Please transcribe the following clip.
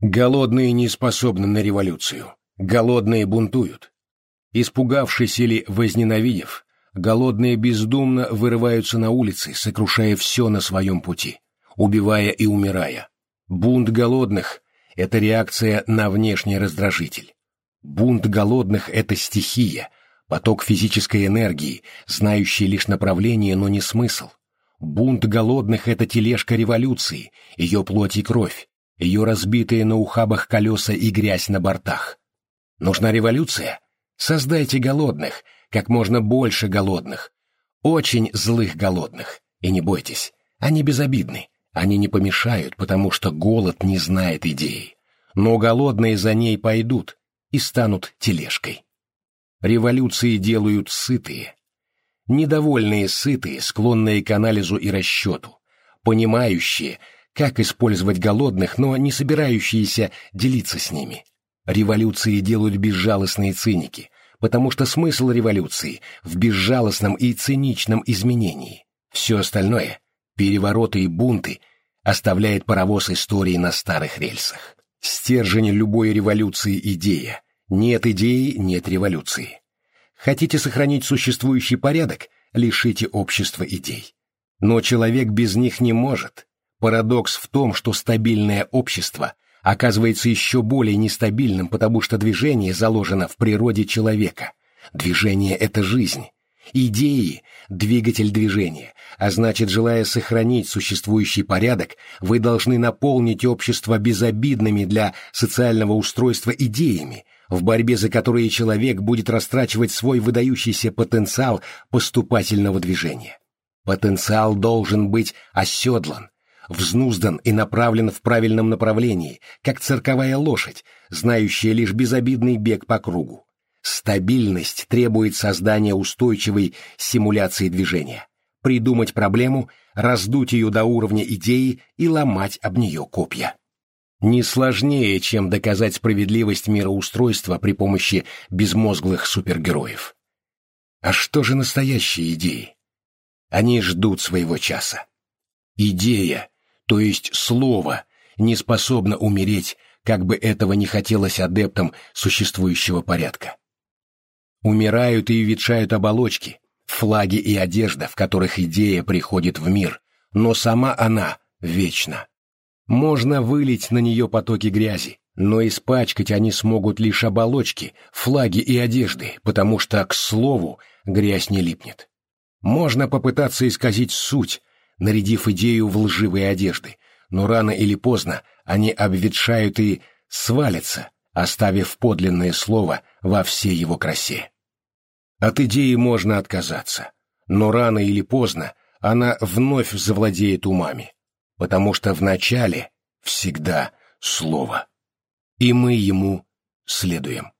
Голодные не способны на революцию. Голодные бунтуют. Испугавшись или возненавидев, голодные бездумно вырываются на улицы, сокрушая все на своем пути, убивая и умирая. Бунт голодных — это реакция на внешний раздражитель. Бунт голодных — это стихия, поток физической энергии, знающий лишь направление, но не смысл. Бунт голодных — это тележка революции, ее плоть и кровь, ее разбитые на ухабах колеса и грязь на бортах. Нужна революция? Создайте голодных, как можно больше голодных. Очень злых голодных. И не бойтесь, они безобидны. Они не помешают, потому что голод не знает идеи. Но голодные за ней пойдут, и станут тележкой. Революции делают сытые. Недовольные сытые, склонные к анализу и расчету, понимающие, как использовать голодных, но не собирающиеся делиться с ними. Революции делают безжалостные циники, потому что смысл революции в безжалостном и циничном изменении. Все остальное, перевороты и бунты, оставляет паровоз истории на старых рельсах. Стержень любой революции – идея. Нет идеи – нет революции. Хотите сохранить существующий порядок – лишите общества идей. Но человек без них не может. Парадокс в том, что стабильное общество оказывается еще более нестабильным, потому что движение заложено в природе человека. Движение – это жизнь. Идеи – двигатель движения, а значит, желая сохранить существующий порядок, вы должны наполнить общество безобидными для социального устройства идеями, в борьбе за которые человек будет растрачивать свой выдающийся потенциал поступательного движения. Потенциал должен быть оседлан, взнуздан и направлен в правильном направлении, как цирковая лошадь, знающая лишь безобидный бег по кругу. Стабильность требует создания устойчивой симуляции движения. Придумать проблему, раздуть ее до уровня идеи и ломать об нее копья. Не сложнее, чем доказать справедливость мироустройства при помощи безмозглых супергероев. А что же настоящие идеи? Они ждут своего часа. Идея, то есть слово, не способна умереть, как бы этого не хотелось адептам существующего порядка. Умирают и ветшают оболочки, флаги и одежда, в которых идея приходит в мир, но сама она вечна. Можно вылить на нее потоки грязи, но испачкать они смогут лишь оболочки, флаги и одежды, потому что, к слову, грязь не липнет. Можно попытаться исказить суть, нарядив идею в лживые одежды, но рано или поздно они обветшают и свалятся, оставив подлинное слово во всей его красе. От идеи можно отказаться, но рано или поздно она вновь завладеет умами, потому что в начале всегда слово, и мы ему следуем.